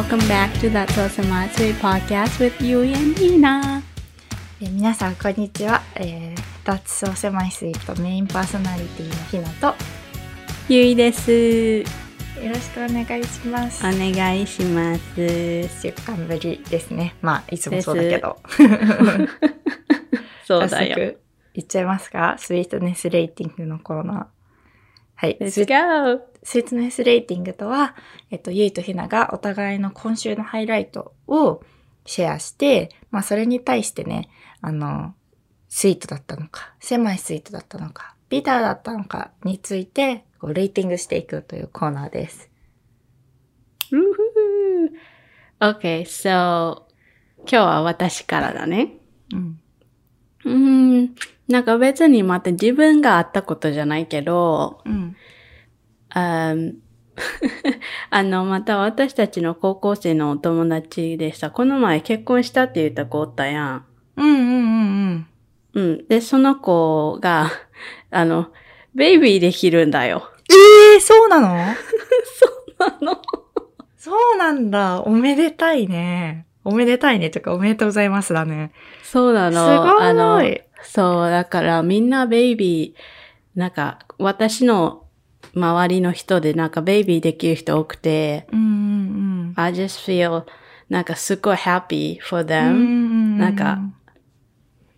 Welcome back to That's Awesome Matsui podcast with Yui and ー皆さんこんにちは。えー、脱走狭いスイートメインパーソナリティのひなとゆいです。よろしくお願いします。お願いします。1週間ぶりですね。まあいつもそうだけど。そうだよ。早速いっちゃいますか？スイートネスレーティングのコーナー。はい。ス Let's イ go! スイートネスレーティングとは、えっと、ゆいとひながお互いの今週のハイライトをシェアして、まあそれに対してね、あの、スイートだったのか、狭いスイートだったのか、ビターだったのかについて、こう、レーティングしていくというコーナーです。Woohoo! Okay, so 今日は私からだね。うん。うーん。なんか別にまた自分があったことじゃないけど、うん。あの、また私たちの高校生のお友達でさ、この前結婚したって言った子おったやん。うんうんうんうん。うん。で、その子が、あの、ベイビーできるんだよ。ええー、そうなの？あの、そうなんだ。おめでたいね。おめでたいね。とか、おめでとうございますだね。そうなすの。ごい。あの、そう、だからみんな baby、なんか、私の周りの人でなんか baby できる人多くて、うんうんうん。I just feel なんかすごい happy for う them、んなんか、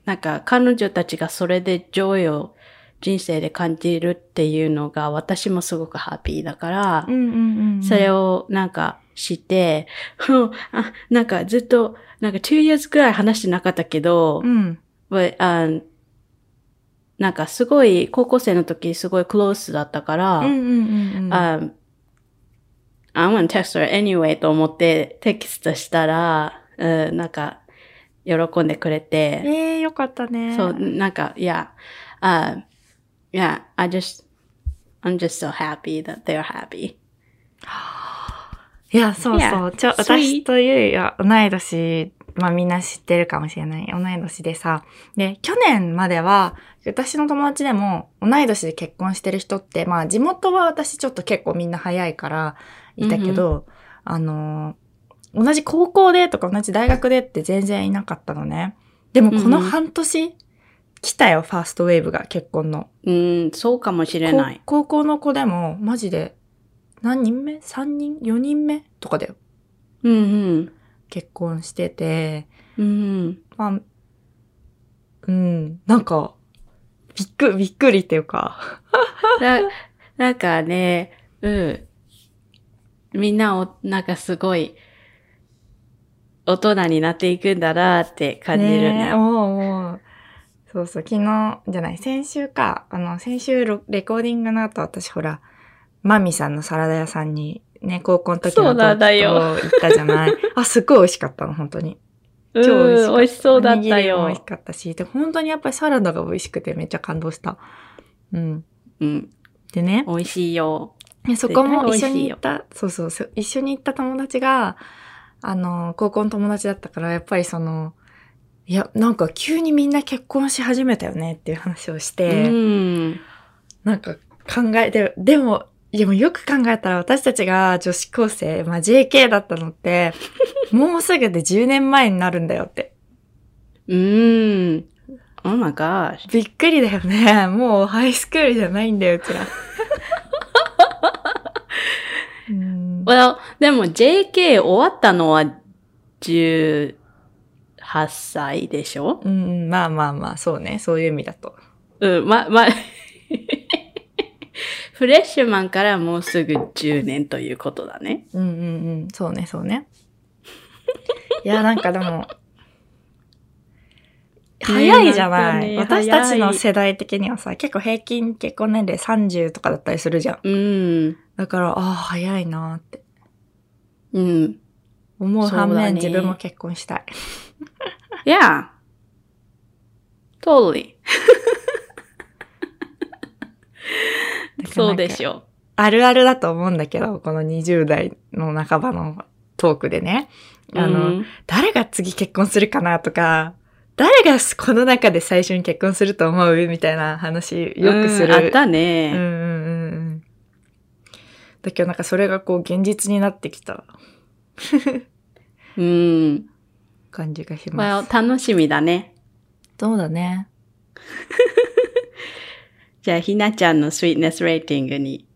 なんか彼女たちがそれで joy を人生で感じるっていうのが私もすごくハッピーだから、うんうんうんうん。それをなんか知って、なんかずっと、なんか2 years くらい話してなかったけど、うん。but, あなんかすごい、高校生の時すごいクロースだったから、うんうんうんうん。あ I want to text her anyway と思ってテキストしたら、うんなんか喜んでくれて、ええよかったね。そう、なんか、いや、あ、いや、I just, I'm just so happy that they're happy. いや、そうそう。Yeah, ちょ.私とゆいは同い年、まあみんな知ってるかもしれない。同い年でさ。で、去年までは、私の友達でも同い年で結婚してる人って、まあ地元は私ちょっと結構みんな早いからいたけど、あのー、同じ高校でとか同じ大学でって全然いなかったのね。でもこのうんうん半年、来たよ、ファーストウェーブが結婚の。うん、そうかもしれない。高高校の子でも、マジで、何人目 ?3 人 ?4 人目？とかだよ。うんうん。結婚してて、うん。まあ、うん、なんか、びっく、びっくりっていうか、だなんかね、うん。みんなお、なんかすごい、大人になっていくんだなって感じるね。えおうそうそう、昨日、じゃない、先週か、あの、先週ロレコーディングの後、私ほら、マミさんのサラダ屋さんに、ね、高校の時のそうなんだよ同期と行ったじゃない。あ、すっごい美味しかったの、本当に。うん、超美味しかった。美味しそうだったおにぎりも美よ味し。かったし、で、本当にやっぱりサラダが美味しくてめっちゃ感動した。うん。うん、でね、美味しいよ。でそこも一緒に行った、そうそうそう、一緒に行った友達が、あの、高校の友達だったから、やっぱりその、いや、なんか急にみんな結婚し始めたよねっていう話をしうて、ん。なんか考えて、でも、でもよく考えたら私たちが女子高生、まあ JK だったのって、もうすぐで10年前になるんだよって。うん。Oh my gosh. びっくりだよね。もうハイスクールじゃないんだよ、うちら。うん、Well, でも JK 終わったのは18歳でしょ？うん、まあまあまあ、そうね。そういう意味だと。うん、ま、ま、フレッシュマンからもうすぐ10年ということだね。うんうんうん。そうね、そうね。いや、なんかでも、早いじゃない、ね私たちの世代的にはさ、結構平均結婚年齢30とかだったりするじゃん。うん。だから、ああ、早いなーってうん。思う反面、ね自分も結婚したい。Yeah. Totally. そうでしょ。ょあるあるだと思うんだけど、この20代の半ばのトークでね。う。あの、うん誰が次結婚するかなとか、誰がこの中で最初に結婚すると思うみたいな話よくする。うんあったうんね。うんうんうん。だけどなんかそれがこう現実になってきたうん。感じがします。Well, 楽しみだね。そうだね。じゃあ、ひなちゃんのスイートネスレーティングに。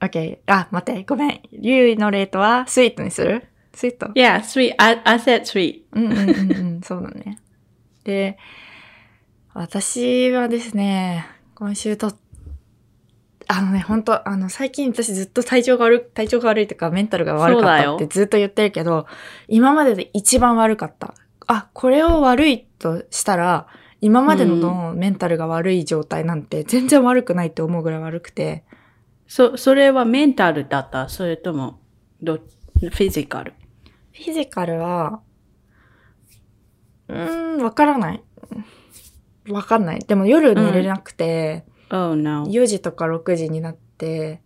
OK。あ、待って、ごめん。ゆうのレートはスイートにする？スイート Yeah, sweet. I, I said sweet. うんうんうんうん、そうだね。で、私はですね、今週と、あのね、本当あの、最近私ずっと体調が悪い、体調が悪いというか、メンタルが悪かったってずっと言ってるけど、今までで一番悪かった。あ、これを悪いとしたら、今までののメンタルが悪い状態なんて全然悪くないって思うぐらい悪くて、そ、それはメンタルだった？それとも、ど、フィジカル？フィジカルは、うーん、わからない。わかんない。でも夜寝れなくて、?Oh no. 4時とか6時になって、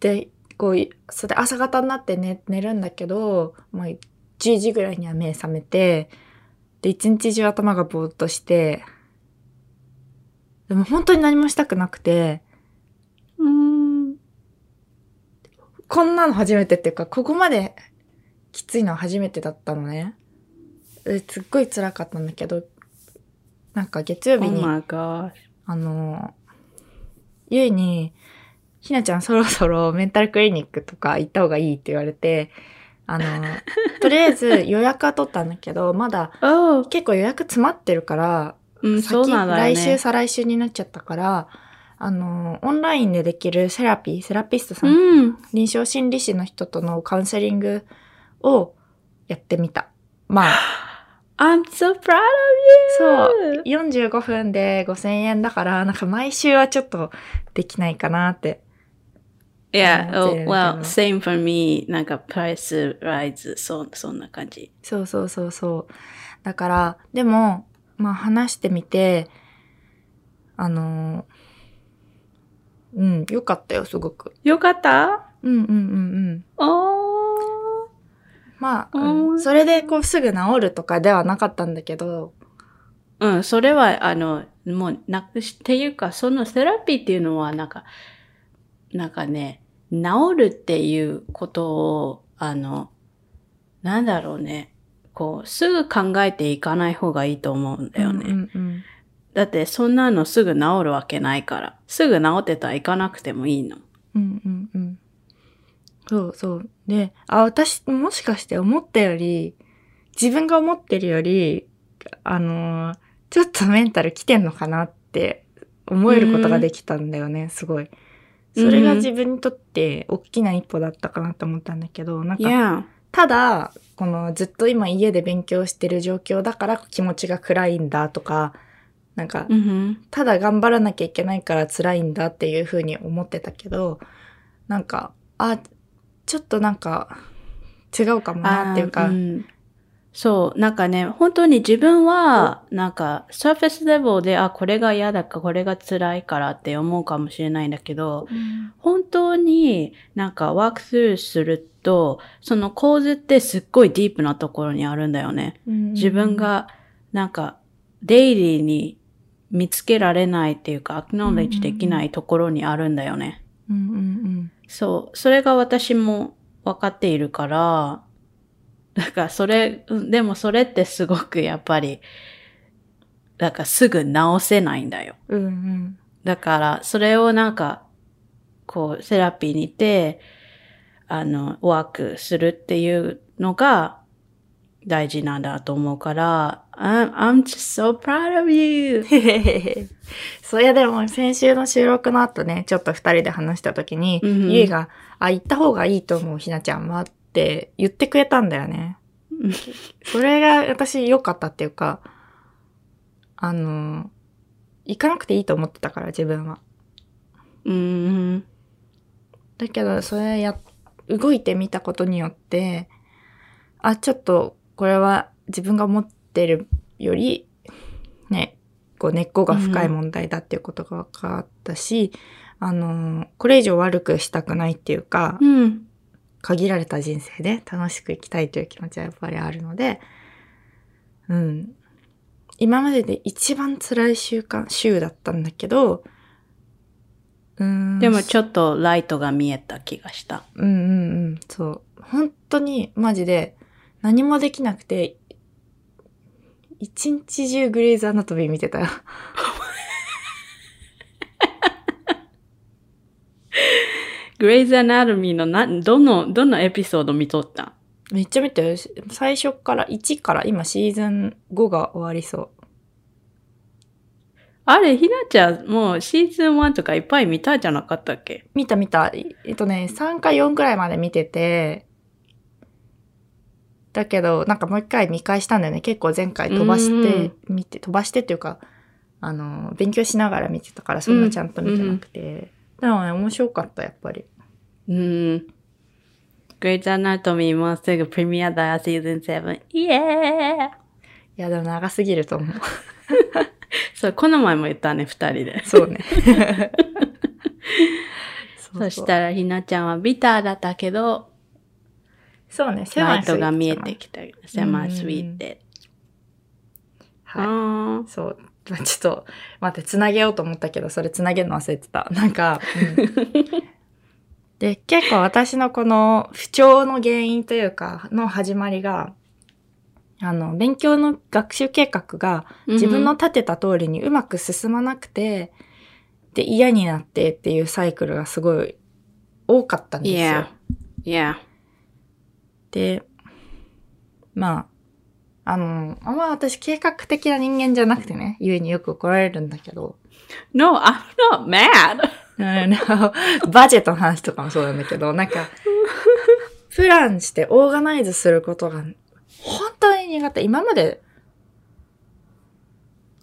で、こう、それで朝方になって寝寝るんだけど、まあ、10時ぐらいには目覚めて、で、一日中頭がぼーっとして、でも本当に何もしたくなくて、うん。こんなの初めてっていうか、ここまできついのは初めてだったのね。ですっごい辛かったんだけど、なんか月曜 Oh 日に、gosh. あの、ゆいに、ひなちゃんそろそろメンタルクリニックとか行った方がいいって言われて、あの、とりあえず予約は取ったんだけど、まだ Oh. 結構予約詰まってるから、うん、先、ね。来週再来週になっちゃったから、あの、オンラインでできるセラピー、セラピストさん、うん。臨床心理士の人とのカウンセリングをやってみた。まあ、I'm so proud of そう、you! 45分で5000円だから、なんか毎週はちょっとできないかなって。Yeah, oh, well, same for me. なんか、プライスライズ、そ、そんな感じ。そうそうそうそう。だから、でも、まあ話してみて、あのーうん、よかったよ、すごく。よかった？うんうんうんうん。おー。まあ、うんうんそれでこうすぐ治るとかではなかったんだけど、うん、それは、あの、もう、なくし、っていうか、そのセラピーっていうのは、なんか、なんかね、治るっていうことを、あの、なんだろうね、こう、すぐ考えていかない方がいいと思うんだよね。うんうんうんだって、そんなのすぐ治るわけないから。すぐ治ってたら行かなくてもいいの。うんうんうん。そうそう。で、あ、私、もしかして思ったより、自分が思ってるより、あのーちょっとメンタル来てんのかなって思えることができたんだよね、すごい。それが自分にとって大きな一歩だったかなと思ったんだけど、なんか.ただ、このずっと今家で勉強してる状況だから気持ちが暗いんだとか、なんか、うんただ頑張らなきゃいけないから辛いんだっていうふうに思ってたけど、なんか、あ、ちょっとなんか違うかもなっていうか、そう、なんかね、本当に自分は、なんか、サーフェスレベルで、あ、これが嫌だか、これが辛いからって思うかもしれないんだけど、本当になんかワークスルーすると、その構図ってすっごいディープなところにあるんだよね。自分、が、なんか、デイリーに見つけられないっていうか、アクノレッジできないところにあるんだよね。うんうんうんそう。それが私も分かっているから、だからそれ、うんでもそれってすごくやっぱり、だからすぐ直せないんだよ。うんうんだから、それをなんか、こう、セラピーにて、あの、ワークするっていうのが大事なんだと思うから、I'm, I'm just so proud of you! そういやでも先週の収録の後ね、ちょっと二人で話した時に、うんうんゆいが、あ、行った方がいいと思うひなちゃんはって言ってくれたんだよね。それが私良かったっていうか、あの、行かなくていいと思ってたから自分は。うん。だけど、それや、動いてみたことによって、あ、ちょっと、これは自分が思ってるより、ね、こう根っこが深い問題だっていうことが分かったし、あの、これ以上悪くしたくないっていうか、うん。限られた人生で楽しく生きたいという気持ちはやっぱりあるので、うん。今までで一番辛い週間、週だったんだけど、うーん。でもちょっとライトが見えた気がした。うんうんうん。そう。本当に、マジで、何もできなくて、一日中グレイズアナトミー見てたよ。グレイズ・アナトミーのな、どの、どのエピソード見とった？んめっちゃ見たよ。最初から、1から今シーズン5が終わりそう。あれ、ひなちゃん、もうシーズン1とかいっぱい見たじゃなかったっけ？見た見た。えっとね、3か4くらいまで見てて、だけど、なんかもう一回見返したんだよね。結構前回飛ばして、見て、飛ばしてっていうか、あの、勉強しながら見てたから、そんなちゃんと見てなくて。でもね、面白かった、やっぱり。うん。グレイズ・アナトミーもうすぐプレミアだよ、シーズン7。イエーいや、でも長すぎると思う。そう、この前も言ったね、二人で。そうね。そしたらひなちゃんはビターだったけど、そうね、ライトが見えきてきた。セマスイート。はい。あそう。まあちょっと、待って、つなげようと思ったけど、それつなげるの忘れてた。なんか、うんで、結構私のこの不調の原因というか、の始まりが、あの、勉強の学習計画がー自分の、立てた通りにうまく進まなくて、で、嫌になってっていうサイクルがすごい多かったんですよ。Yeah. Yeah. で、まあ、あの、あんま私計画的な人間じゃなくてね、ゆえによく怒られるんだけど、No, I'm not mad. バジェットの話とかもそうなんだけど、なんか、プランしてオーガナイズすることが本当に苦手。今まで、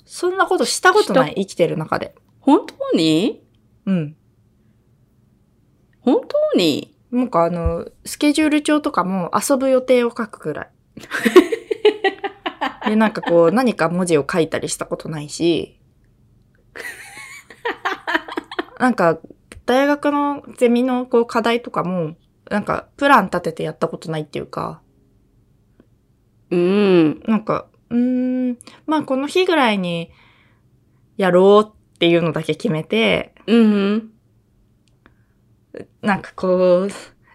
そんなことしたことない、生きてる中で。本当に？うん。本当に？なんかあの、スケジュール帳とかも遊ぶ予定を書くくらい。で、なんかこう、何か文字を書いたりしたことないし、なんか、大学のゼミのこう課題とかも、なんか、プラン立ててやったことないっていうか、うん。なんか、うーん、まあこの日ぐらいにやろうっていうのだけ決めて、うん。なんかこう、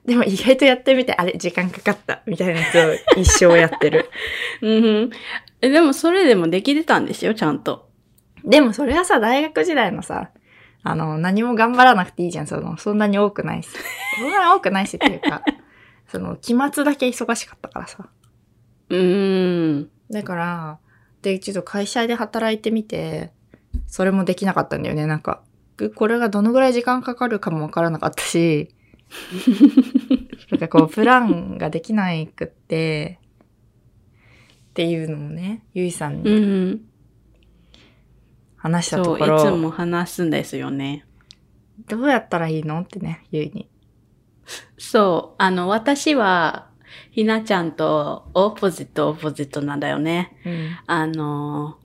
でも意外とやってみて、あれ、時間かかった、みたいなやつを一生やってる。うん。え、でもそれでもできてたんですよ、ちゃんと。でもそれはさ、大学時代のさ、あの、何も頑張らなくていいじゃん、その、そんなに多くないし。そんなに多くないしっていうか、その、期末だけ忙しかったからさ。うん。だから、で、ちょっと会社で働いてみて、それもできなかったんだよね、なんか。これがどのぐらい時間かかるかもわからなかったし、なんかこう、プランができないくって、っていうのをね、ゆいさんうにん。話したそう、いところ、つも話すんですよね。どうやったらいいの？ってね、ゆいに。そう、あの、私は、ひなちゃんとオポジット、オポジットなんだよね。うん。あの、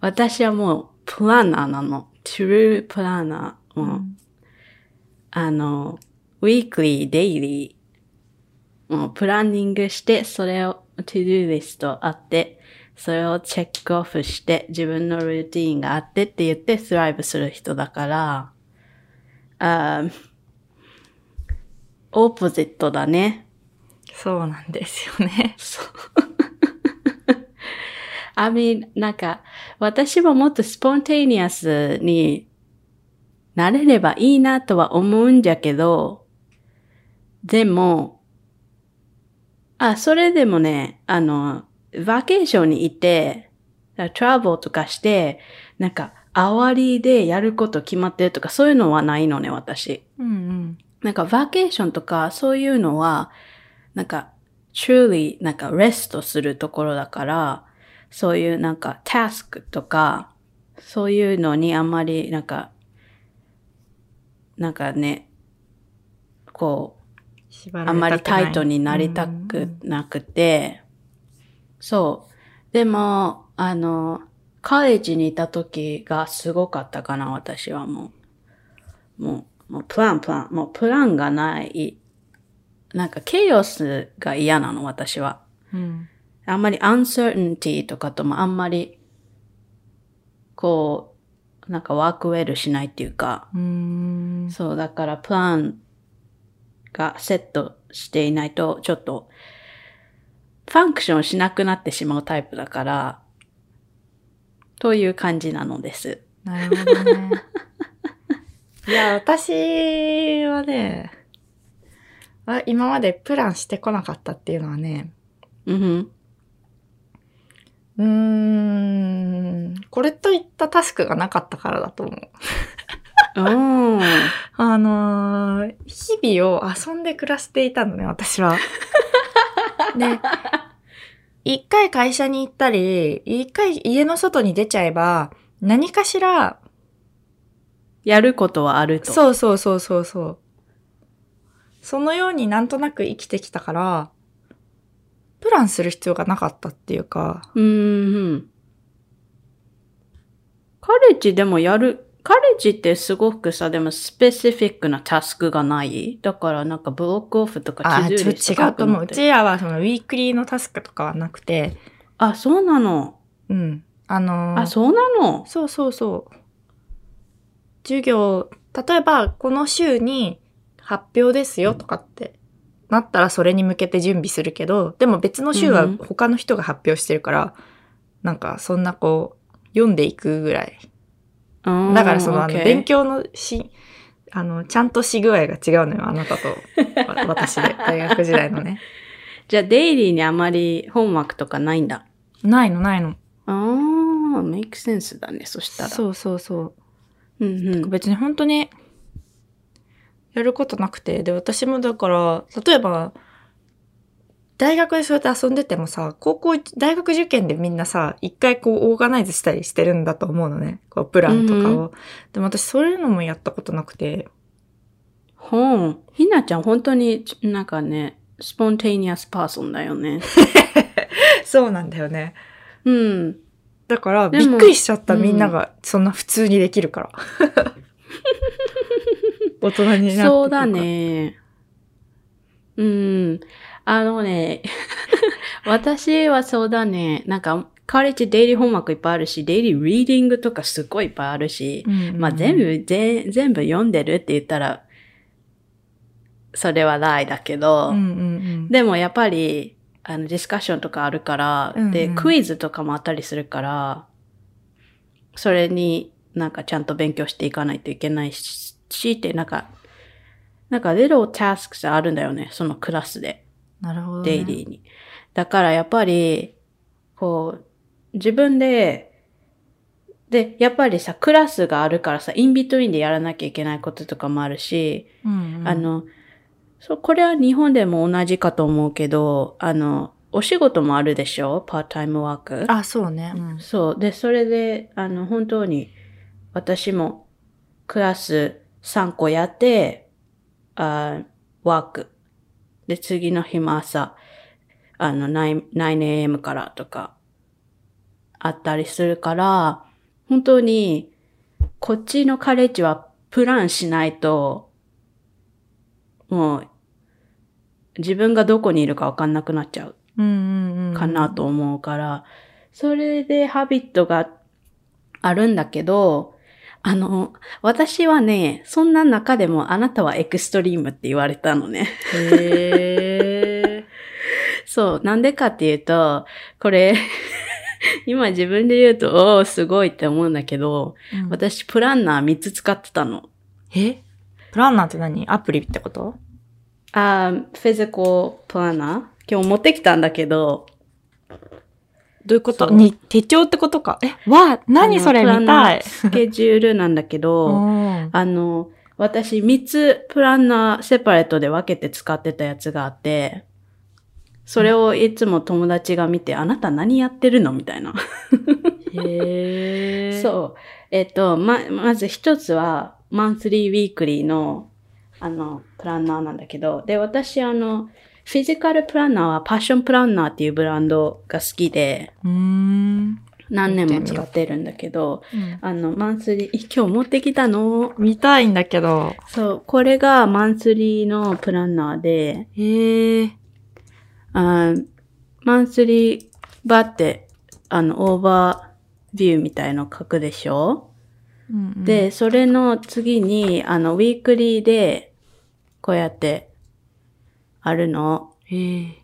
私はもう、プランナーなの。true プランナー。もう、あの、weekly, daily、もうプランニングして、それを to do リストあって、それをチェックオフして、自分のルーティーンがあってって言って、スライブする人だから、あーオーポジットだね。そうなんですよね。そう。I mean, なんか、私はもっとスポンテニアスになれればいいなとは思うんじゃけど、でも、あ、それでもね、あの、バケーションに行って、トラブルとかして、なんか、あわりでやること決まってるとか、そういうのはないのね、私。うんうん。なんか、バケーションとか、そういうのは、なんか、truly、なんか、レストするところだから、そういうなんか、タスクとか、そういうのにあんまり、なんか、なんかね、こう、あんまりタイトになりたくなくて、そう。でも、あの、カレッジにいた時がすごかったかな、私はもう。もう、もうプランプラン、もうプランがない。なんか、ケイオスが嫌なの、私は。うん。あんまり uncertainty とかともあんまり、こう、なんかワークウェルしないっていうか、うーん。そう、だからプランがセットしていないと、ちょっと、ファンクションしなくなってしまうタイプだから、という感じなのです。なるほどね。いや、私はね、あ今までプランしてこなかったっていうのはね、うんうーん、これといったタスクがなかったからだと思う。あのー日々を遊んで暮らしていたのね、私は。で、一回会社に行ったり、一回家の外に出ちゃえば、何かしら、やることはあると。う。そうそうそうそうそう。そのようになんとなく生きてきたから、プランする必要がなかったっていうか、うんうん。カレッジでもやる、カレッジってすごくさ、でもスペシフィックなタスクがない？だからなんかブロックオフとかあ、地ちょっと違うと思う。うちらはそのウィークリーのタスクとかはなくて、あ、そうなの？うん。あのーあ、そうなの？そうそうそう。授業、例えばこの週に発表ですよとかってなったらそれに向けて準備するけど、でも別の週はうん他の人が発表してるから、なんかそんなこう、読んでいくぐらい。うんだからその、あの勉強のし、あの、ちゃんとし具合が違うのよ、あなたとわ 私で、大学時代のね。じゃあデイリーにあまりホームワークとかないんだ。ないの、ないの。ああ、メイクセンスだね、そしたら。そうそうそう。うんうん。別に本当にやることなくてで私もだから例えば大学でそうやって遊んでてもさ高校大学受験でみんなさ一回こうオーガナイズしたりしてるんだと思うのねこうプランとかを、でも私そういうのもやったことなくてほん。ひなちゃん本当になんかね、スポンテニアスパーソンだよね。そうなんだよねうん。だからびっくりしちゃったうんみんながそんな普通にできるから 大人になってそうだね。うん。あのね、私はそうだね。なんか、カレッジデイリーホームワークいっぱいあるし、デイリーリーディングとかすっごいいっぱいあるし、うんうんうん。まあ全部、ぜ全部読んでるって言ったら、それはないだけど、うんうんうん。でもやっぱり、あの、ディスカッションとかあるから、うんうん。で、クイズとかもあったりするから、それになんかちゃんと勉強していかないといけないし、しって、なんか、なんか little tasks あるんだよね、そのクラスで、なるほど、ね、デイリーに。だからやっぱり、こう、自分で、で、やっぱりさ、クラスがあるからさ、インビトゥインでやらなきゃいけないこととかもあるし、うんうんあの、そう、これは日本でも同じかと思うけど、あの、お仕事もあるでしょ？パータイムワーク。あそうね、うんそう。で、それで、あの、本当に、私もクラス3個やって、あワーク。で、次の日も朝、あの、9, 9am からとか、あったりするから、本当に、こっちのカレッジはプランしないと、もう、自分がどこにいるかわかんなくなっちゃう。かなと思うから、それでハビットがあるんだけど、あの、私はね、そんな中でもあなたはエクストリームって言われたのね。へ そう、なんでかっていうと、これ、今自分で言うと、おー、すごいって思うんだけど、ー。私プランナー3つ使ってたの。え？プランナーって何？アプリってこと？あー、フィジカルプランナー今日持ってきたんだけど、どういうこと？に、手帳ってことか？え、わ、何それ？見たい。スケジュールなんだけど、うんあの、私3つプランナーセパレートで分けて使ってたやつがあって、それをいつも友達が見て、あなた何やってるの？みたいな。へー。そう。えっと、ま、まず一つは、マンスリーウィークリーの、あの、プランナーなんだけど、で、私、あの、フィジカルプランナーはパッションプランナーっていうブランドが好きで、うーん。何年も使ってるんだけど、うんあの、マンスリー、今日持ってきたの？見たいんだけど。そう、これがマンスリーのプランナーで、へー。あーマンスリーバーって、あの、オーバービューみたいの書くでしょ？うんうん、で、それの次に、あの、 weekly で、こうやって、あるの。へえ。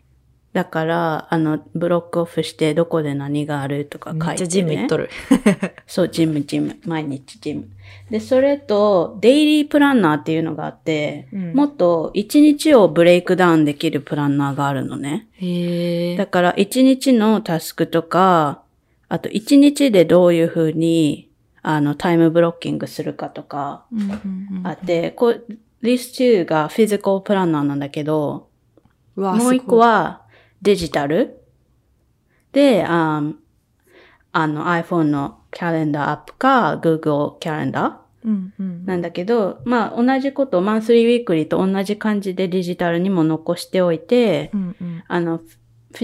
だから、あの、 block off して、どこで何があるとか書いて、ね。めっちゃジム行っとる。そう、ジム、ジム。毎日ジム。で、それと、 daily planner っていうのがあって、うんもっと一日を break down できるプランナーがあるのね。へえ。だから、一日のタスクとか、あと一日でどういうふうに、あの、タイムブロッキングするかとか、あって、こう、This 2がフィジカルプランナーなんだけど、もう一個、はデジタル。で、あーあの iPhone のカレンダーアップか Google カレンダー。なんだけど、まあ同じこと、マンスリーウィークリーと同じ感じでデジタルにも残しておいて、うんうん。あの、フ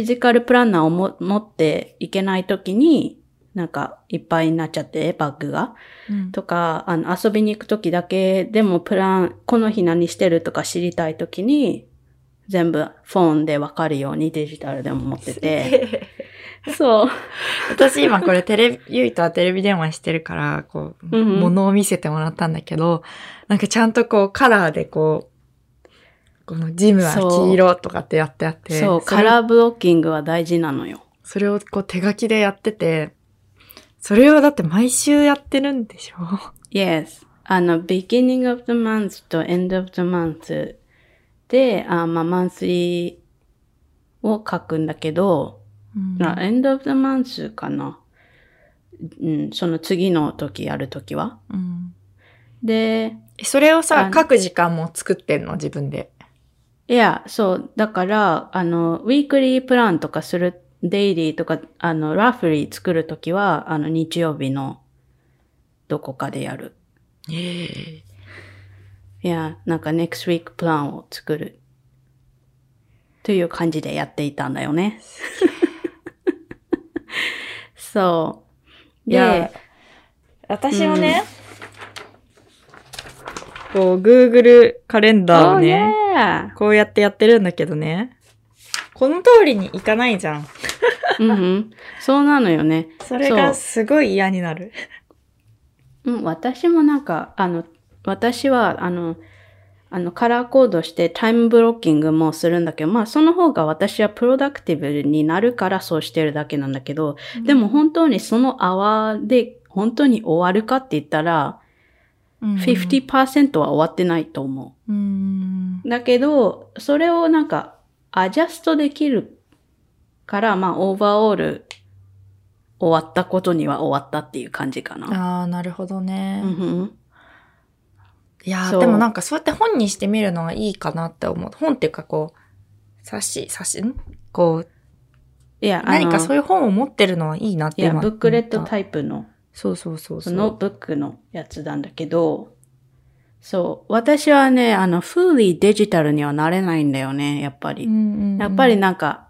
ィジカルプランナーをも持っていけないときに、なんかいっぱいになっちゃって、バッグが。うんとか、あの、遊びに行くときだけでもプラン、この日何してるとか知りたいときに、全部フォンでわかるようにデジタルでも持ってて。そう。私今これテレビ、ゆいとはテレビ電話してるから、こう、うんうん物を見せてもらったんだけど、なんかちゃんとこうカラーでこう、このジムは黄色とかってやってあって、そう、れカラーブロッキングは大事なのよ。それをこう手書きでやってて、それをだって毎週やってるんでしょ？Yes. あの、beginning of the month と end of the month で、あまあ、マンスリーを書くんだけど、うんあ end of the month かな。うん、その次の時やるときは？うんで、それをあさ、書く時間も作ってんの？自分で。いや、そう、だから、あの、ウィークリープランとかする、デイリーとか、あの、ラフリー作るときは、あの、日曜日のどこかでやる。ええいや、なんか next week プランを作る。という感じでやっていたんだよね。そう。いやで、私はね、こう、Google カレンダーを Oh, ね、yeah. こうやってやってるんだけどね、この通りにいかないじゃん。うんうん、そうなのよね。それがすごい嫌になる。うん、私もなんか、あの、私は、あの、あの、カラーコードしてタイムブロッキングもするんだけど、まあ、その方が私はプロダクティブになるからそうしてるだけなんだけど、でも本当にそのアワーで本当に終わるかって言ったら、うん、50%は終わってないと思うん。う。だけど、それをなんか、アジャストできるから、まあ、オーバーオール終わったことには終わったっていう感じかな。ああ、なるほどね。うんうんいやでもなんかそうやって本にしてみるのはいいかなって思う。本っていうかこう、冊子、冊子、ん？こう、いや、何かそういう本を持ってるのはいいなっていや、今ブックレットタイプの、そうそうそうそう。ノートブックのやつなんだけど、そう。私はね、あの、fully デジタルにはなれないんだよね、やっぱり。うんうんうんやっぱりなんか、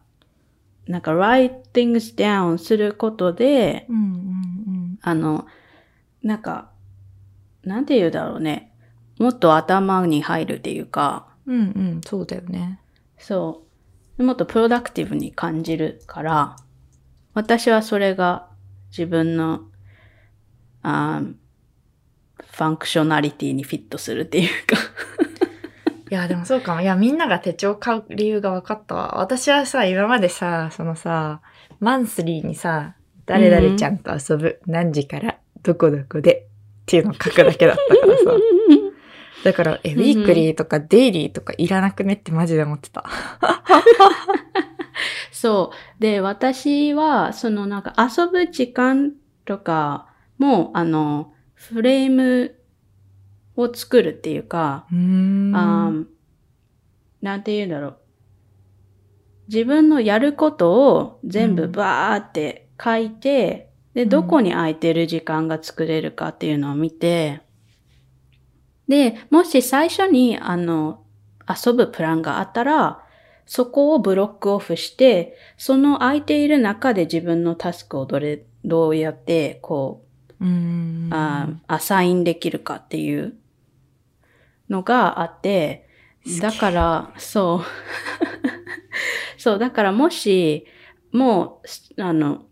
なんか write things down することで、うんうんあの、なんか、なんて言うだろうね。もっと頭に入るっていうか、うん。うんうん、そうだよね。そう。もっと productive に感じるから、私はそれが自分の、あー functionality にフィットするっていうか。いや、でもそうかも。いや、みんなが手帳買う理由が分かったわ。私はさ、今までさ、そのさ、 monthly にさ、誰々ちゃんと遊ぶ、何時から、どこどこで、っていうのを書くだけだったからさ。だから、え、ウィークリーとかデイリーとかいらなくねってマジで思ってた。そう。で、私は、そのなんか遊ぶ時間とかも、あの、フレームを作るっていうか、う。あーなんて言うんだろう。自分のやることを全部うんバーって書いて、で、んどこに空いてる時間が作れるかっていうのを見て、で、もし最初に、あの、遊ぶプランがあったら、そこをブロックオフして、その空いている中で自分のタスクをどれ、どうやって、こう、ん。あアサインできるかっていうのがあって、だから、そう。そう、だからもし、もう、すあの、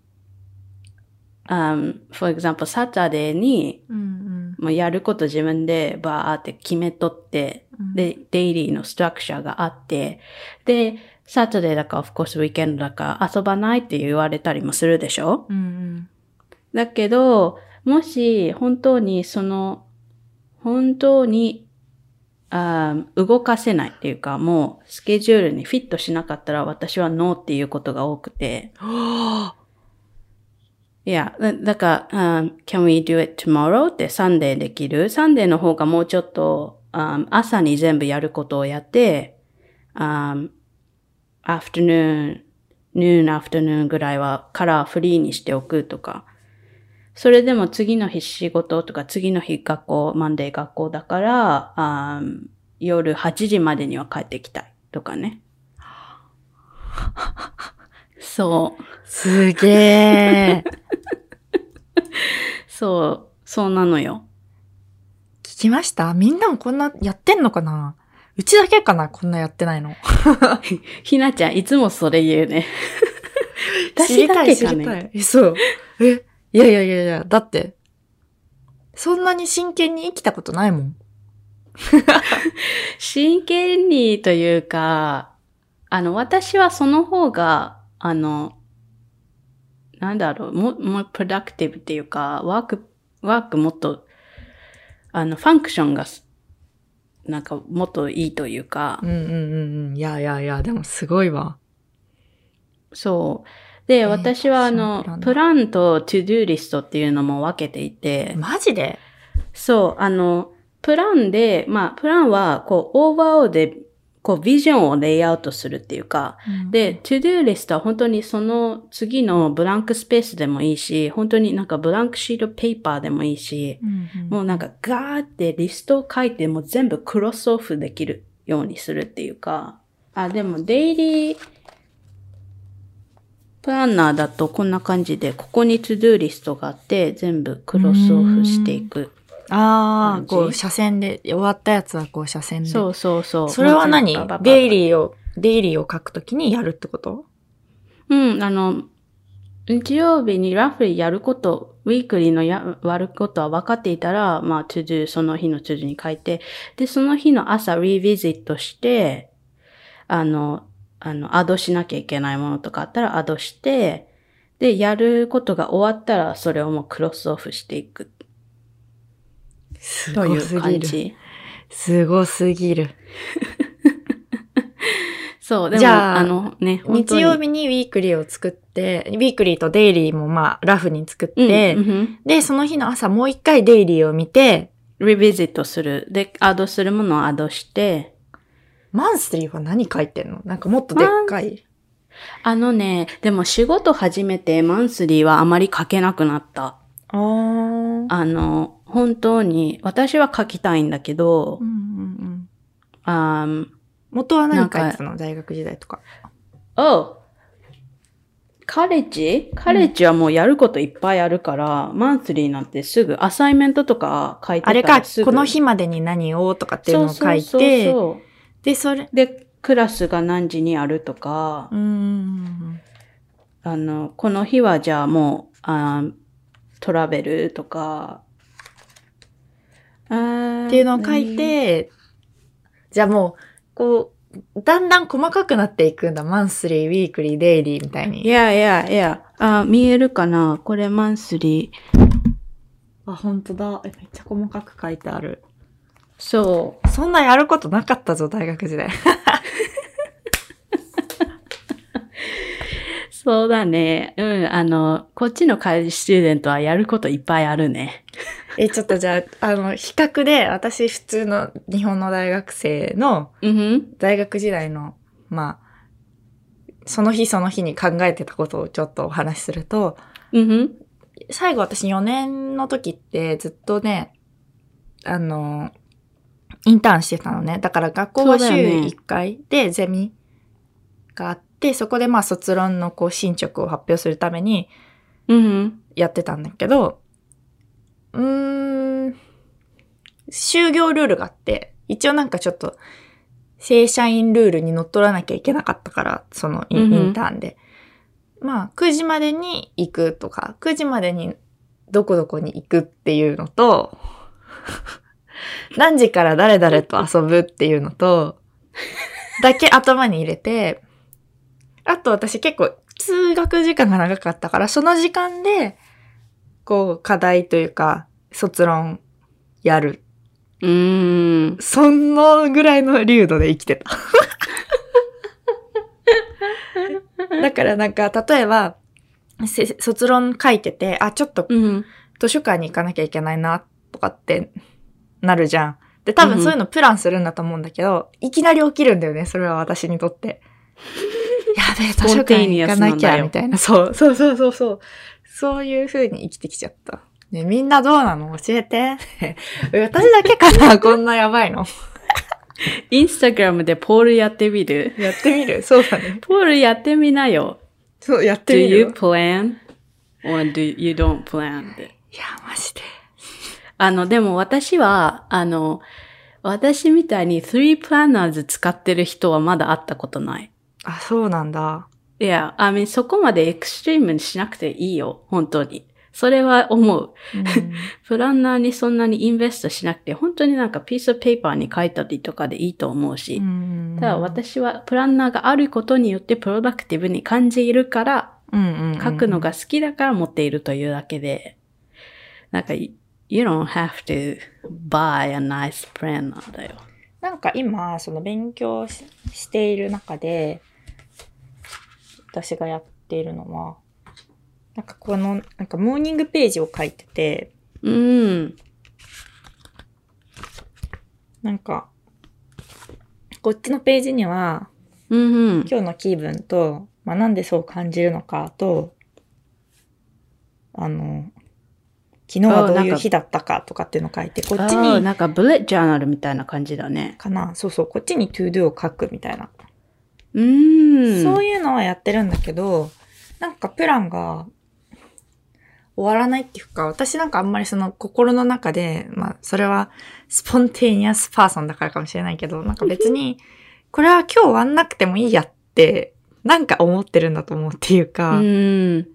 um, for example, サタデーに、うんもうやること自分でバーって決めとって、うん。で、デイリーのストラクチャーがあって、で、サタデーだから、of course, ウィーケンドだから遊ばないって言われたりもするでしょ？うんうん。だけど、もし本当にその、本当に、あー動かせないっていうか、もうスケジュールにフィットしなかったら私はノーっていうことが多くて。いや、だだから、um, can we do it tomorrow? って Sunday できる？ Sunday の方がもうちょっと、um, 朝に全部やることをやって、um, afternoon, noon, afternoon ぐらいはからフリーにしておくとか。それでも次の日仕事とか次の日学校、 Monday 学校だから、um, 夜8時までには帰ってきたいとかね。そう。すげえ。そう、そうなのよ。聞きました？みんなもこんなやってんのかな？うちだけかな？こんなやってないの。ひなちゃん、いつもそれ言うね。私だけかねりたい。え、そう。え、いやいやいやいや、だって、そんなに真剣に生きたことないもん。真剣にというか、あの、私はその方が、あの、なんだろう、も、もう、プロダクティブっていうか、ワーク、ワークもっと、あの、ファンクションがす、なんか、もっといいというかうん、うんうんうん。いやいやいや、でもすごいわ。そう。で、えー私はあ私のもプラン、とトゥドゥリストっていうのも分けていて、マジで？そう、あの、プランで、まあ、プランは、こう、オーバーオールで、こう、ビジョンをレイアウトするっていうか、で、トゥドゥリストは本当にその次のブランクスペースでもいいし、本当になんかブランクシートペーパーでもいいし、うんうん。もうなんかガーってリストを書いてもう全部クロスオフできるようにするっていうか、あ、でもデイリープランナーだとこんな感じで、ここにトゥドゥリストがあって、全部クロスオフしていく。ああ、こう、斜線で、終わったやつはこう、斜線で。そうそうそう。それは何？デイリーを、デイリーを書くときにやるってこと？うん、あの、日曜日にラフリーやること、ウィークリーのや、割ることは分かっていたら、まあ、to do、その日の to do に書いて、で、その日の朝、リビジットして、あの、あの、アドしなきゃいけないものとかあったらアドして、で、やることが終わったら、それをもう cross off していくすというごすぎる。感じ。すごすぎる。そう、でも、じゃああのね、日曜日に weekly を作って、 weekly と daily もまあ、ラフに作って、うんうんで、その日の朝もう一回 daily を見て、 revisit する。で、 add するものを add して、 monthly は何書いてんの？なんかもっとでっかい。あのね、でも仕事始めてマンスリーはあまり書けなくなった。あの、本当に、私は書きたいんだけどうん、うんうん。元は何書いてたの？大学時代とか。おカレッジ？カレッジはもうやることいっぱいあるから、マンスリーなんてすぐアサイメントとか書いてたあれか、この日までに何を？とかっていうのを書いて、そうそうそうで、それ、で、クラスが何時にあるとか、あの、この日はじゃあもう、あー travel とか、っていうのを書い、て、じゃあもう、こう、だんだん細かくなっていくんだ。 monthly、weekly、daily みたいに。いやいやいや、あー見えるかな？これ monthly。あ、本当だ。えめっちゃ細かく書いてある。そう。そんなやることなかったぞ、大学時代。そうだね。うん、あの、こっちのカレッジスチューデントはやることいっぱいあるね。え、ちょっとじゃあ、あの、比較で、私普通の日本の大学生の。大学時代の、まあ、その日その日に考えてたことをちょっとお話しすると。最後私4年の時ってずっとね、あの、インターンしてたのね。だから学校は週そうだよね1回でゼミがあって、そこでまあ卒論のこう進捗を発表するために。やってたんだけど、うーん、就業ルールがあって、一応なんかちょっと正社員ルールに乗っ取らなきゃいけなかったから、そのインターンで。まあ、9時までに行くとか、9時までにどこどこに行くっていうのと、何時から誰々と遊ぶっていうのと、だけ頭に入れて、あと私結構通学時間が長かったから、その時間で、こう、課題というか、卒論やる。うーん。そのぐらいの流度で生きてた。だからなんか、例えば、せ卒論書いてて、あ、ちょっとうん。図書館に行かなきゃいけないな、とかってなるじゃん。で、多分そういうのプランするんだと思うんだけど、いきなり起きるんだよね、それは私にとって。やべえ、図書館に行かなきゃ、みたいな。そう、そうそうそうそう。そういう風に生きてきちゃった。ね、みんなどうなの？教えて。私だけかな？こんなやばいの。インスタグラムでポールやってみる？やってみる？そうだね。ポールやってみなよ。そう、やって Do みる you plan? or do you don't plan? いや、マジで。あの、でも私は、あの、私みたいに3 planners 使ってる人はまだ会ったことない。あ、そうなんだ。いや、I mean そこまでエクストリームにしなくていいよ。本当に。それは思う。うん プランナーにそんなにインベストしなくて、本当になんかピースペーパーに書いたりとかでいいと思うし。うんただ私はプランナーがあることによってプロダクティブに感じるから、書くのが好きだから持っているというだけで、なんか、you don't have to buy a nice planner だよ。なんか今、その勉強ししている中で、私がやっているのは、なんかこの、なんかモーニングページを書いてて、うん。なんか、こっちのページには、うんうん。今日の気分と、まあ、なんでそう感じるのかと、あの、昨日はどういう日だったかとかっていうのを書いて、こっちに、なんかブレットジャーナルみたいな感じだね。かな、そうそう、こっちに to do を書くみたいな。うーん。そういうのはやってるんだけど、なんかプランが終わらないっていうか、私なんかあんまりその心の中で、まあそれはspontaneous person だからかもしれないけど、なんか別に、これは今日終わんなくてもいいやって、なんか思ってるんだと思うっていうか、うん。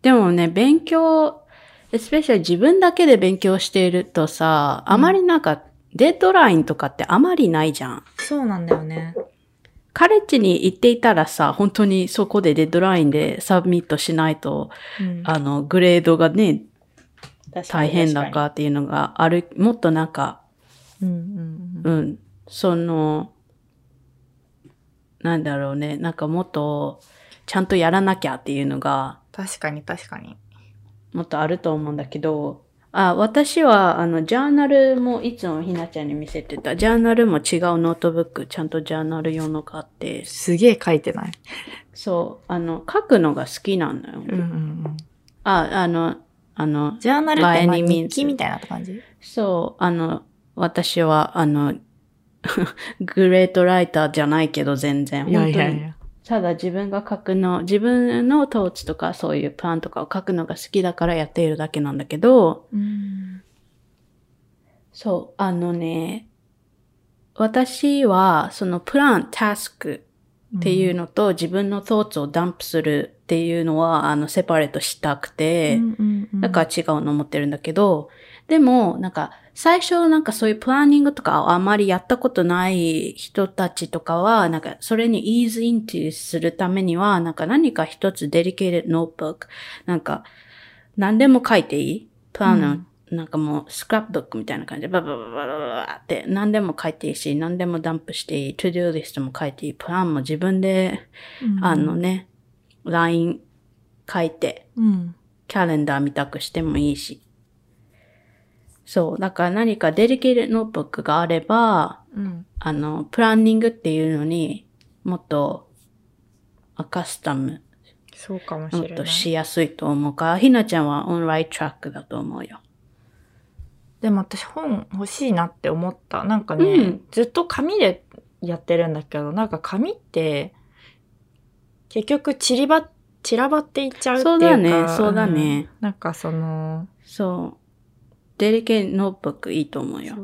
でもね、勉強、especially 自分だけで勉強しているとさ、あまりなんか、 deadline とかってあまりないじゃん。そうなんだよね。カレッジに行っていたらさ、本当にそこで deadline で submit しないと、うんあの、グレードがね、大変だかっていうのがある、もっとなんか、うんうんうんうん、その、なんだろうね、なんかもっと、ちゃんとやらなきゃっていうのが、確かに確かに。もっとあると思うんだけど、あ、私は、あの、 journal もいつもひなちゃんに見せてた。 journal も違うノートブック、ちゃんと journal 用のがあって、すげえ書いてない。そう、あの、書くのが好きなのよ。うんうんうん。あ、あの、あの、ジャーナルってまあ by any means 日記みたいな感じ？そう、あの、私は、あの、グレートライターじゃないけど全然。いや本当にいやいや。ただ自分が書くの、自分のトーチとかそういうプランとかを書くのが好きだからやっているだけなんだけど、うん。そう、あのね、私はそのプラン、タスクっていうのと自分のトーツをダンプするっていうのは、あの、セパレートしたくて、だから違うの持ってるんだけど、でも、なんか、最初なんかそういうプランニングとかをあまりやったことない人たちとかは、なんかそれに ease into するためには、なんか何か一つ dedicated notebook、なんか何でも書いていいプランの、なんかもうスクラップブックみたいな感じでバババババババって何でも書いていいし、何でもダンプしていい、to do list も書いていい、プランも自分で、あのね、LINE 書いて、うん。キャレンダー見たくしてもいいし。そう。だから何かデリケートノートブックがあれば、うん。あの、プランニングっていうのにもっとアカスタム、そうかもしもっとれない。しやすいと思うから、ひなちゃんはオンライトラックだと思うよ。でも私本欲しいなって思った。なんかね、うんずっと紙でやってるんだけど、なんか紙って、結局散りば、散らばっていっちゃうっていうか。そうだねそうだねんなんかその、そう。デリケートノートブックいいと思うよ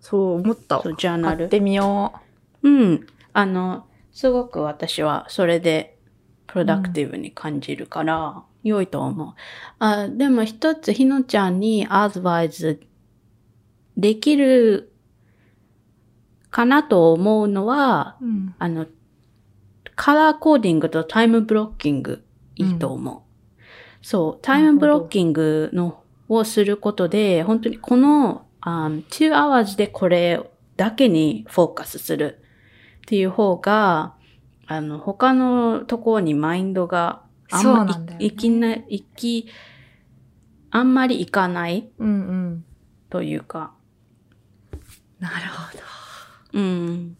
そ。う思った。そう、ジャーナル。買ってみよううん。あの、すごく私はそれでプロダクティブに感じるから、良いと思う。あでも一つ、ひのちゃんにアドバイスできるかなと思うのは、うん。あの、カラーコーディングとタイムブロッキングいいと思う。そう、タイムブロッキングのをすることで、本当にこの、あ2 hours でこれだけにフォーカスするっていう方が、あの、他のところにマインドがあんそうまなんだよねいきな、いき、あんまりいかないうんうん。というか、なるほど。うん。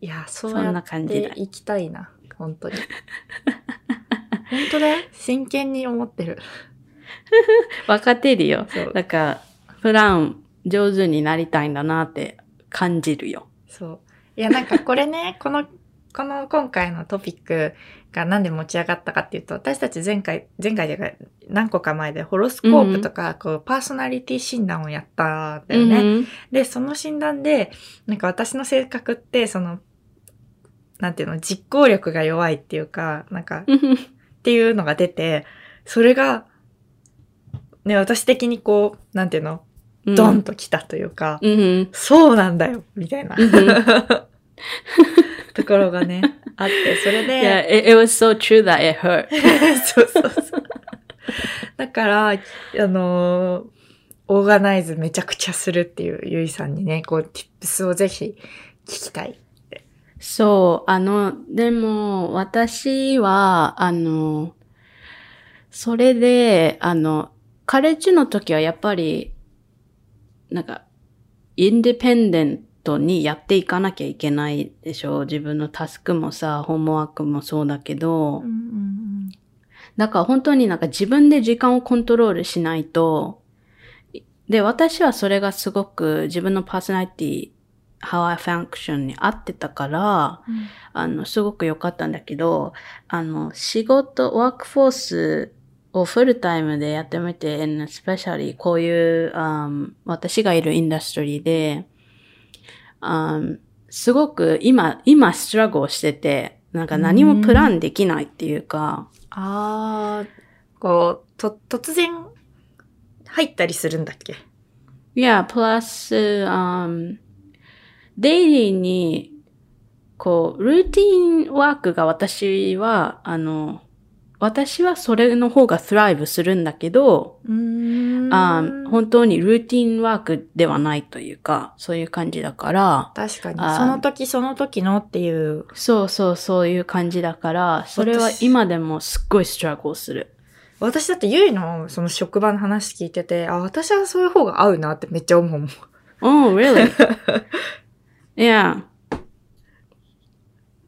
いや、そう感じだていきたいな。本当に。本当だよ。真剣に思ってる。分かってるよ。そう。だから、プラン上手になりたいんだなって感じるよ。そう。いや、なんかこれね、この、この今回のトピックがなんで持ち上がったかっていうと、私たち前回、前回でか何個か前でホロスコープとか、こう、パーソナリティ診断をやったんだよね。うんで、その診断で、なんか私の性格って、その、なんていうの、実行力が弱いっていうか、なんか、う んっていうのが出て、それが、ね、私的にこう、なんていうの、うん。ドンと来たというか、うん。そうなんだよ、みたいなうんところがね、あって、それ Yeah, で、it, it was so true that it hurt. そうそうそう。だから、あのーオーガナイズめちゃくちゃするっていうゆいさんにね、こう、ティップスをぜひ聞きたい。そう、あの、でも、私は、あの、それで、あの、カレッジの時はやっぱり、なんか、インディペンデントにやっていかなきゃいけないでしょ。自分のタスクもさ、ホームワークもそうだけど、んだから本当になんか自分で時間をコントロールしないと、で、私はそれがすごく自分のパーソナリティ、how I function に合ってたから、あの、すごく良かったんだけど、あの、仕事、ワークフォースをフルタイムでやってみて、and especially こういう、um, 私がいるインダストリーで、um, すごく今、今ストラグをしてて、なんか何もプランできないっていうか、あー、こう、と、突然、入ったりするんだっけ？いや、プラス、um, デイリーに、こう、ルーティンワークが私は、あの、私はそれの方がスライブするんだけど、あ本当にルーティンワークではないというか、そういう感じだから、確かに。その時その時のっていう。そうそうそういう感じだから、それは私今でもすっごいストラゴする。私だってゆいのその職場の話聞いてて、あ、私はそういう方が合うなってめっちゃ思うもん。Oh, really? yeah.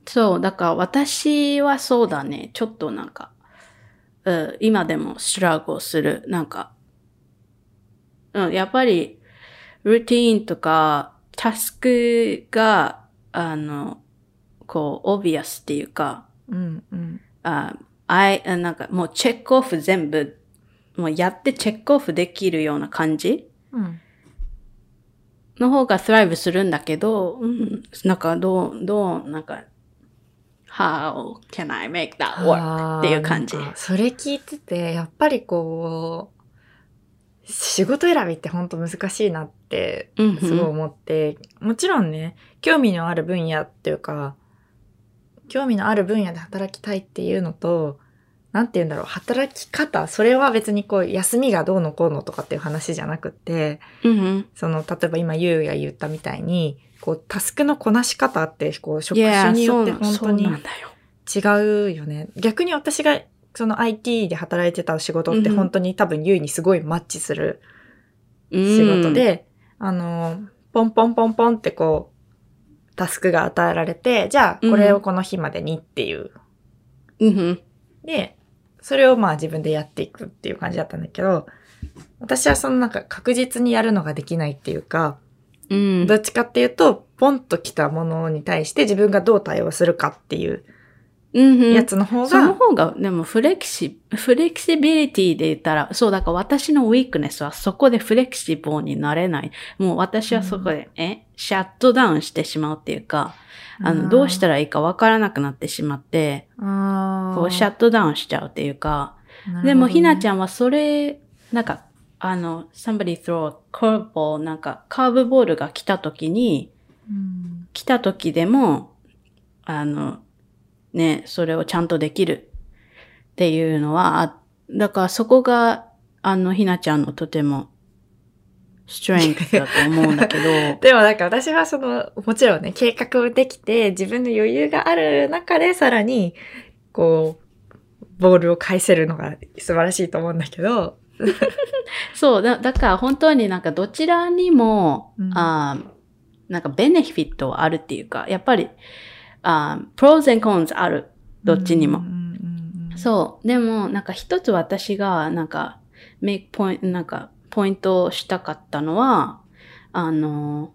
そう、だから私はそうだね。ちょっとなんか、うん、今でもストラゴする。なんか、うん、やっぱり、ルーティーンとか、タスクが、あの、こう、オビアスっていうか、うん、うん。あ、あい、あなんかもうチェックオフ全部、もうやってチェックオフできるような感じうん。の方がスライブするんだけど、うん、なんかどう、どう、なんか、how can I make that work? っていう感じそれ聞いてて、やっぱりこう、仕事選びって本当難しいなってうんすごい思って、もちろんね、興味のある分野っていうか、興味のある分野で働きたいっていうのと、なんて言うんだろう、働き方、それは別にこう、休みがどうのこうのとかっていう話じゃなくって、うんうん。その、例えば今、ゆうが言ったみたいに、こう、タスクのこなし方って、こう、職種によって本当に。違うよね。逆に私が、その IT で働いてた仕事ってうん本当に多分ゆいにすごいマッチするうん仕事、で、あの、ポンポンポンポンってこう、タスクが与えられて、じゃあこれをこの日までにっていう。うんうん。で、それをまあ自分でやっていくっていう感じだったんだけど、私はそのなんか確実にやるのができないっていうか、うん。どっちかっていうと、ポンと来たものに対して自分がどう対応するかっていううんうん。やつの方そのが、方が、でもフレキシ、フレキシビリティで言ったら、そう、だから私のウィークネスはそこでフレキシブルになれない。もう私はそこで、え、シャットダウンしてしまうっていうか、あの、どうしたら、らいいかわからなくなってしまって、こう、シャットダウンしちゃうっていうか、ね。でも、ひなちゃんはそれ、なんか、あの、somebody throw a curveball, なんか、カーブボールが来た時に、うん。来た時でも、あの、ね、それをちゃんとできる。っていうのは、あだからそこが、あの、ひなちゃんのとても、ストレングスだと思うんだけど、でもなんか私はその、もちろんね、計画できて、自分の余裕がある中でさらに、こう、ボールを返せるのが素晴らしいと思うんだけど、そう、だだから本当になんかどちらにも、うんあーなんかベネフィットはあるっていうか、やっぱり、あープローズ and コンズある。どっちにも。うんうんうんそう。でも、なんか一つ私が、なんか、メイクポイント、なんか、ポイントをしたかったのは、あの、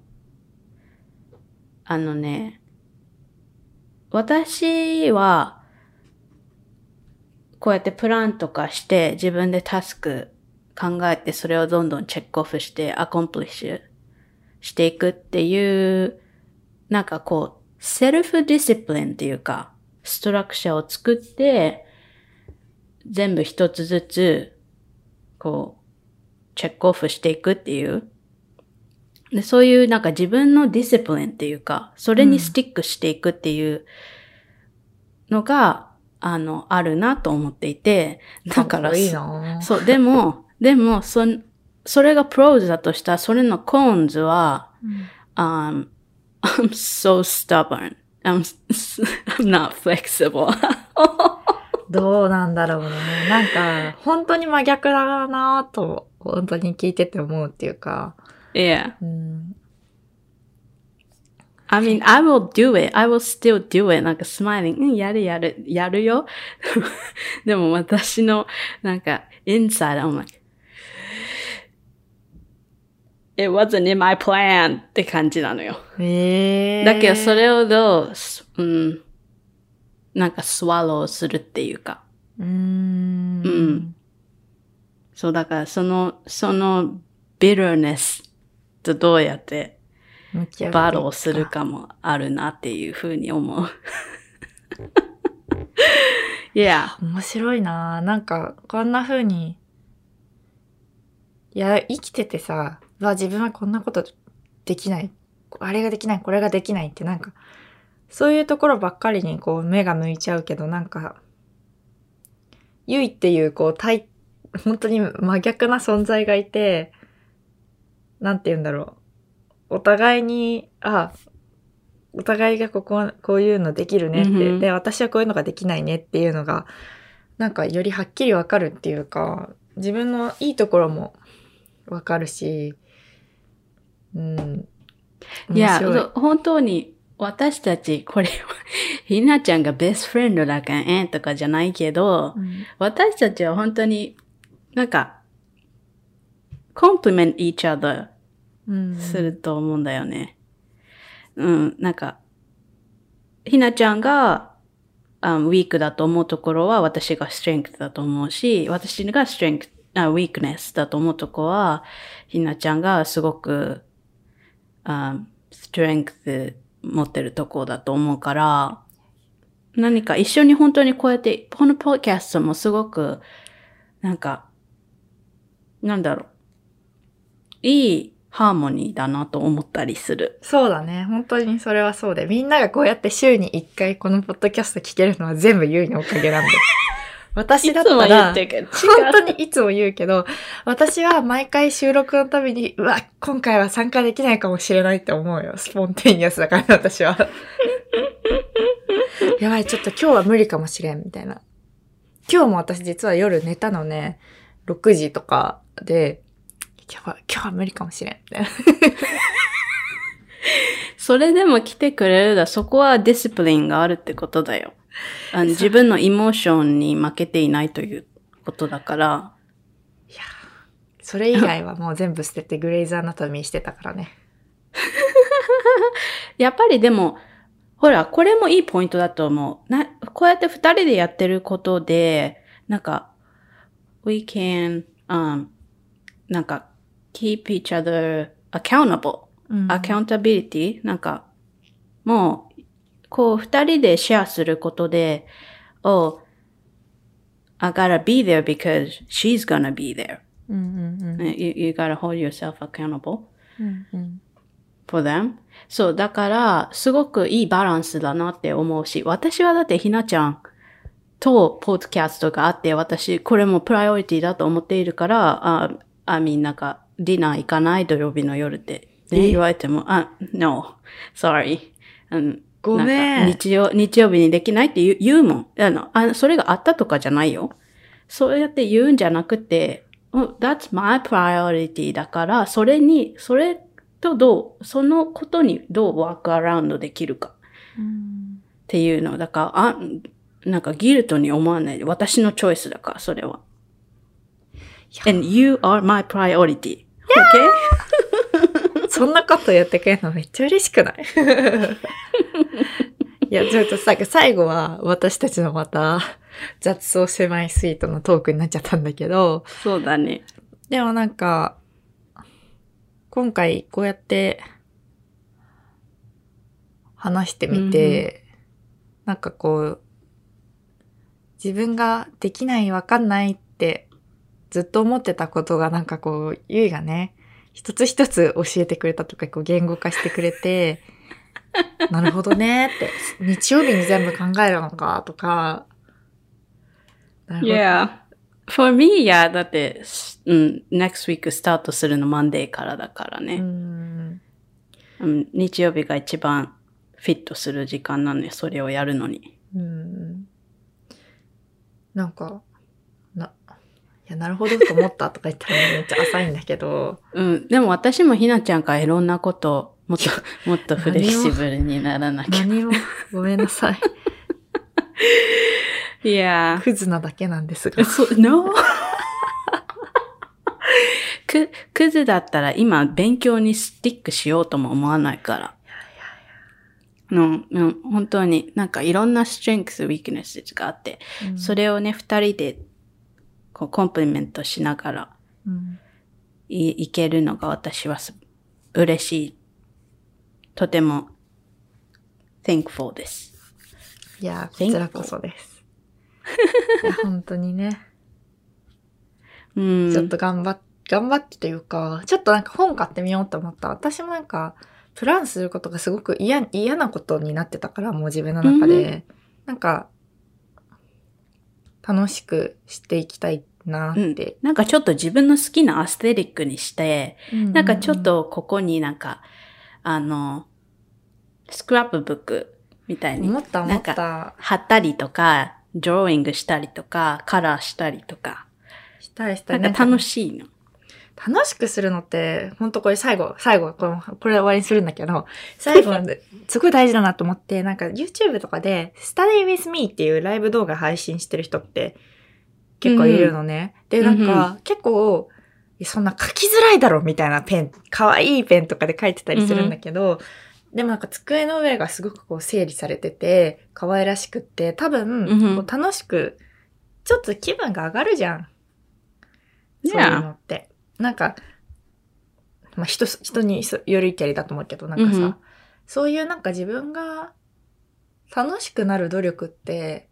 あのね、私は、こうやってプランとかして、自分でタスク考えて、それをどんどんチェックオフして、 accomplish していくっていう、なんかこう、 self-discipline っていうか、 structure を作って、全部一つずつ、こう、チェックオフしていくっていう。で、そういうなんか自分の discipline っていうか、それにスティックしていくっていうのが、あの、あるなと思っていて、だから、いいなそう、でも、でも、そん、それがプローズだとしたら、それのコーンズは、um, I'm so stubborn. I'm, I'm not flexible. どうなんだろうね。なんか、本当に真逆だなと、本当に聞いてて思うっていうか、yeah. うん、I mean, I will do it. I will still do it. なんか smiling. うん、やるやる、やるよ。でも私の、なんか、inside, I'm like, it wasn't in my plan って感じなのよ。えー、だけどそれをどう、すうん、なんかスワローするっていうか。うーん。うんそう、だからその、その bitterness とどうやってバトルするかもあるなっていうふうに思う。いや、面白いななんか、こんな風に、いや、生きててさ、うわ、自分はこんなことできない。あれができない、これができないってなんか、そういうところばっかりにこう目が向いちゃうけど、なんか、ゆいっていうこう対、本当に真逆な存在がいて、なんて言うんだろう。お互いに、あ、お互いがここ、こういうのできるねって、うんうん。で、私はこういうのができないねっていうのが、なんかよりはっきりわかるっていうか、自分のいいところもわかるし、うん。いや、面白そう本当に私たち、これは、ひなちゃんがベストフレンドだからえんとかじゃないけど、うん。私たちは本当に、なんか、compliment each other うんすると思うんだよね。うん、なんか、ひなちゃんが、あウィークだと思うところは私がストレングスだと思うし、私がストレングあウィークネスだと思うところは、ひなちゃんがすごく、あストレングス持ってるところだと思うから、何か一緒に本当にこうやって、このポッキャストもすごく、なんか、なんだろう。いいハーモニーだなと思ったりする。そうだね。本当にそれはそうで。みんながこうやって週に一回このポッドキャスト聞けるのは全部ゆいのおかげなんで。私だったら。本当にいつも言うけど、私は毎回収録のたびに、うわ、今回は参加できないかもしれないって思うよ。スポンテニアスだからね、私は。やばい、ちょっと今日は無理かもしれん、みたいな。今日も私実は夜寝たのね、6時とかで、今日は、今日は無理かもしれん、みたいな。それでも来てくれるだ、そこはディスプリンがあるってことだよ。あの自分のエモーションに負けていないということだから。それ以外はもう全部捨ててグレイズアナトミーしてたからね。やっぱりでも、ほら、これもいいポイントだと思う。な、こうやって二人でやってることで、なんか、we can, um, なんか、keep each other accountable. うん accountability なんか、もう、こう二人でシェアすることで、oh, I gotta be there because she's gonna be there. You, you gotta hold yourself accountable for them. そう、だから、すごくいいバランスだなって思うし、私はだってひなちゃんとポッドキャストがあって、私、これもプライオリティだと思っているから、あ、あ、みんながディナー行かない土曜日の夜って、ね、え？言われても、あ、no, sorry. うんごめんなんか日曜、日曜日にできないって言う言うもん。あの、あそれがあったとかじゃないよ。そうやって言うんじゃなくて、oh, that's my priority だから、それに、それとどう、そのことにどうワークアラウンドできるかうんっていうの。だから、あ、なんかギルトに思わないで。私のチョイスだから、それは。And you are my priority. そんなこと言ってくれるのめっちゃ嬉しくない？いや、ちょっとさ、最後は私たちのまた雑草狭いスイートのトークになっちゃったんだけど、そうだね。でもなんか、今回こうやって話してみて、なんかこう、自分ができないわかんないってずっと思ってたことがなんかこう、ゆいがね、一つ一つ教えてくれたとか、こう言語化してくれて、なるほどねって、日曜日に全部考えるのかとか、Yeah. For me, yeah, だって、うん、next week スタートするのマンデーからだからうね。んうん、日曜日が一番フィットする時間なのよ、それをやるのに。うんなんか、や、なるほどと思ったとか言ったらめっちゃ浅いんだけど、うん、でも私もひなちゃんからいろんなことをもっと、もっとフレキシブルにならなきゃ。何もごめんなさい。いやクズなだけなんですが。そう、no! く、クズだったら今勉強にスティックしようとも思わないから。うん、うん、本当になんかいろんな strengths, weaknesses があって、それをね、二人でこうコンプリメントしながらうんいいけるのが私はす嬉しい。とても thankful です。いや、こちらこそです。本当にね。うん。ちょっと頑張っ、頑張ってというか、ちょっとなんか本買ってみようと思った。私もなんか、プランすることがすごく嫌、嫌なことになってたから、もう自分の中で。なんか、楽しくしていきたいなうんって。なんかちょっと自分の好きなアステリックにして、なんかちょっとここになんか、あの、スクラップブックみたいに思った思った。貼ったりとか、ドローイングしたりとか、カラーしたりとか、したいしたい。なんか楽い。しいの。楽しくするのって、本当これ最後、最後、このこれで終わりにするんだけど、最後すごい大事だなと思って、なんか YouTube とかで、Study with me っていうライブ動画配信してる人って結構いるのね。で、なんか、結構、いやそんな書きづらいだろみたいなペン、可愛いペンとかで書いてたりするんだけど、でもなんか机の上がすごくこう整理されてて、可愛らしくって、多分、楽しく、ちょっと気分が上がるじゃん。そういうのって。なんか、まあ、人、人によるキャリだと思うけど、なんかさ、うんうんそういうなんか自分が楽しくなる努力って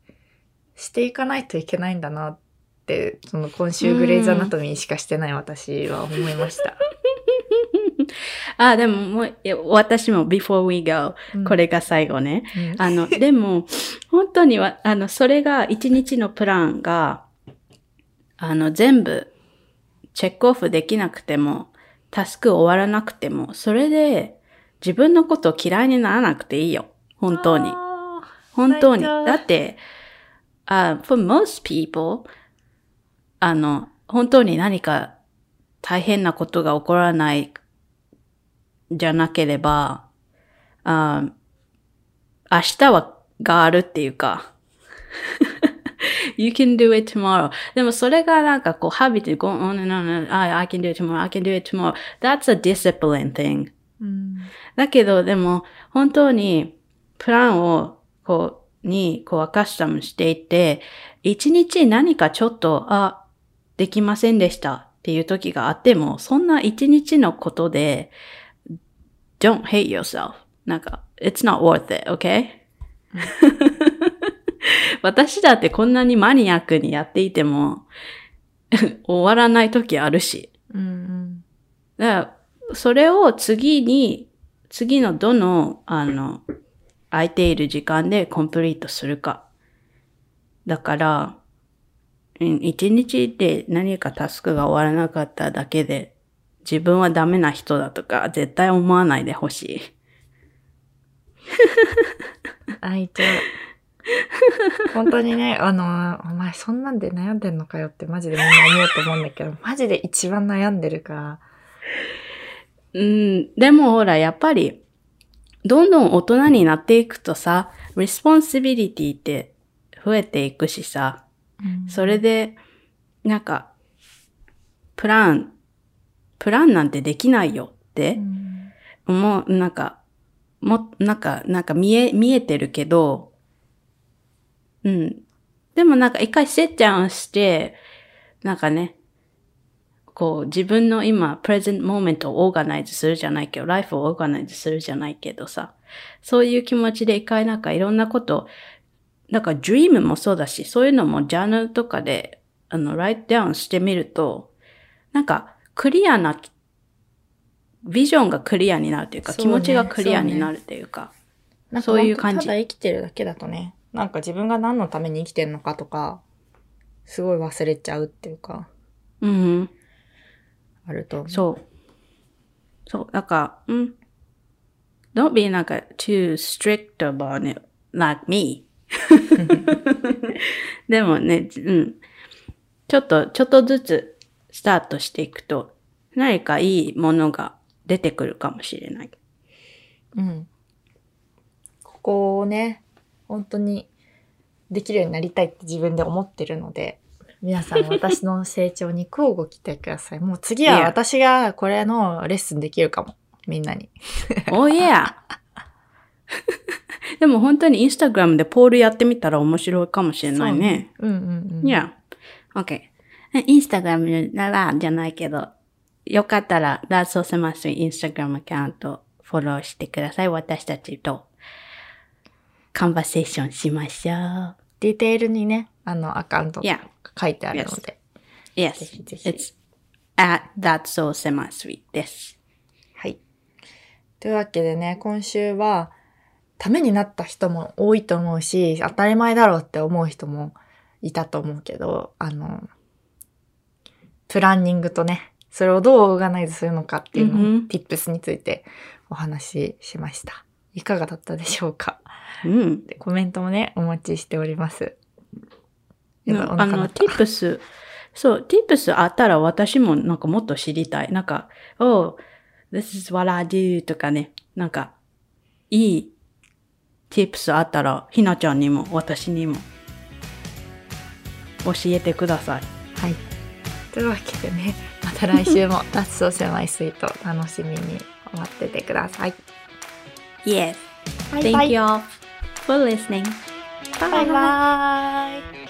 していかないといけないんだなって、その今週グレイズアナトミーしかしてない私は思いました。あ、でももう、私も before we go、うんこれが最後ね。うんあの、でも、本当には、あの、それが一日のプランが、あの、全部、チェックオフできなくても、タスク終わらなくても、それで、自分のことを嫌いにならなくていいよ。本当に。あ本当に。だって、あ for most people, あの、本当に何か大変なことが起こらないじゃなければ、あ明日はがあるっていうか、You can do it tomorrow. でもそれがなんかこう、habit de go on and on and I, I can do it tomorrow, I can do it tomorrow. That's a discipline thing. ーうんだけど、でも、本当に、プランを、こう、にこうアカスタムしていて、一日何かちょっと、あ、できませんでしたっていう時があっても、そんな一日のことで、don't hate yourself. なんか、it's not worth it, okay? 私だってこんなにマニアックにやっていても、終わらない時あるし。うんうん。だから、それを次に、次のどの、あの、空いている時間でコンプリートするか。だから、うん一日で何かタスクが終わらなかっただけで、自分はダメな人だとか、絶対思わないでほしい。愛情。本当にね、あの、お前そんなんで悩んでんのかよってマジでみんな思うと思うんだけど、マジで一番悩んでるから。うん、でもほら、やっぱり、どんどん大人になっていくとさ、 responsibility って増えていくしさ、それで、なんか、プラン、プランなんてできないよってうん思う、なんか、も、なんか、なんか見え、見えてるけど、うん。でもなんか一回セッダウンして、なんかね、こう自分の今、プレゼントモーメントをオーガナイズするじゃないけど、ライフをオーガナイズするじゃないけどさ、そういう気持ちで一回なんかいろんなこと、なんか dream もそうだし、そういうのもジャーナルとかで、あの、ライトダウンしてみると、なんかクリアな、ビジョンがクリアになるというか、そうね気持ちがクリアになるというか、そういう感じただ生きてるだけだとね、なんか自分が何のために生きてるのかとか、すごい忘れちゃうっていうか、うん、あると思う。そう。そう、だから、うん。Don't be なんか too strict about it, like me. でもね、うん。ちょっと、ちょっとずつスタートしていくと、何かいいものが出てくるかもしれない。うん。ここをね、本当にできるようになりたいって自分で思ってるので、皆さん私の成長に交互期待ください。もう次はいや私がこれのレッスンできるかも。みんなに。oh yeah! でも本当にインスタグラムでポールやってみたら面白いかもしれないね。うんうんうん。いや、OK。インスタグラムならじゃないけど、よかったら、ラーソーセマスインスタグラムアカウントフォローしてください。私たちとカンバセーションしましょう。ディテールにね、あのアカウント.書いてあるので。Yes. ぜひぜひ It's at that's so semi sweet です。はい。というわけでね、今週は、ためになった人も多いと思うし、当たり前だろうって思う人もいたと思うけど、あの、プランニングとね、それをどうオーガナイズするのかっていうのを、うんうん tips についてお話ししました。いかがだったでしょうか？うん。でコメントもね、お待ちしております。やっぱおあの、tips、そう、tips あったら私もなんかもっと知りたい。なんか、oh, this is what I do とかね、なんか、いい tips あったら、ひなちゃんにも私にも教えてください。はい。というわけでね、また来週も脱走狭いスイート楽しみに待っててください。Yes. Thank you for listening. バイバイ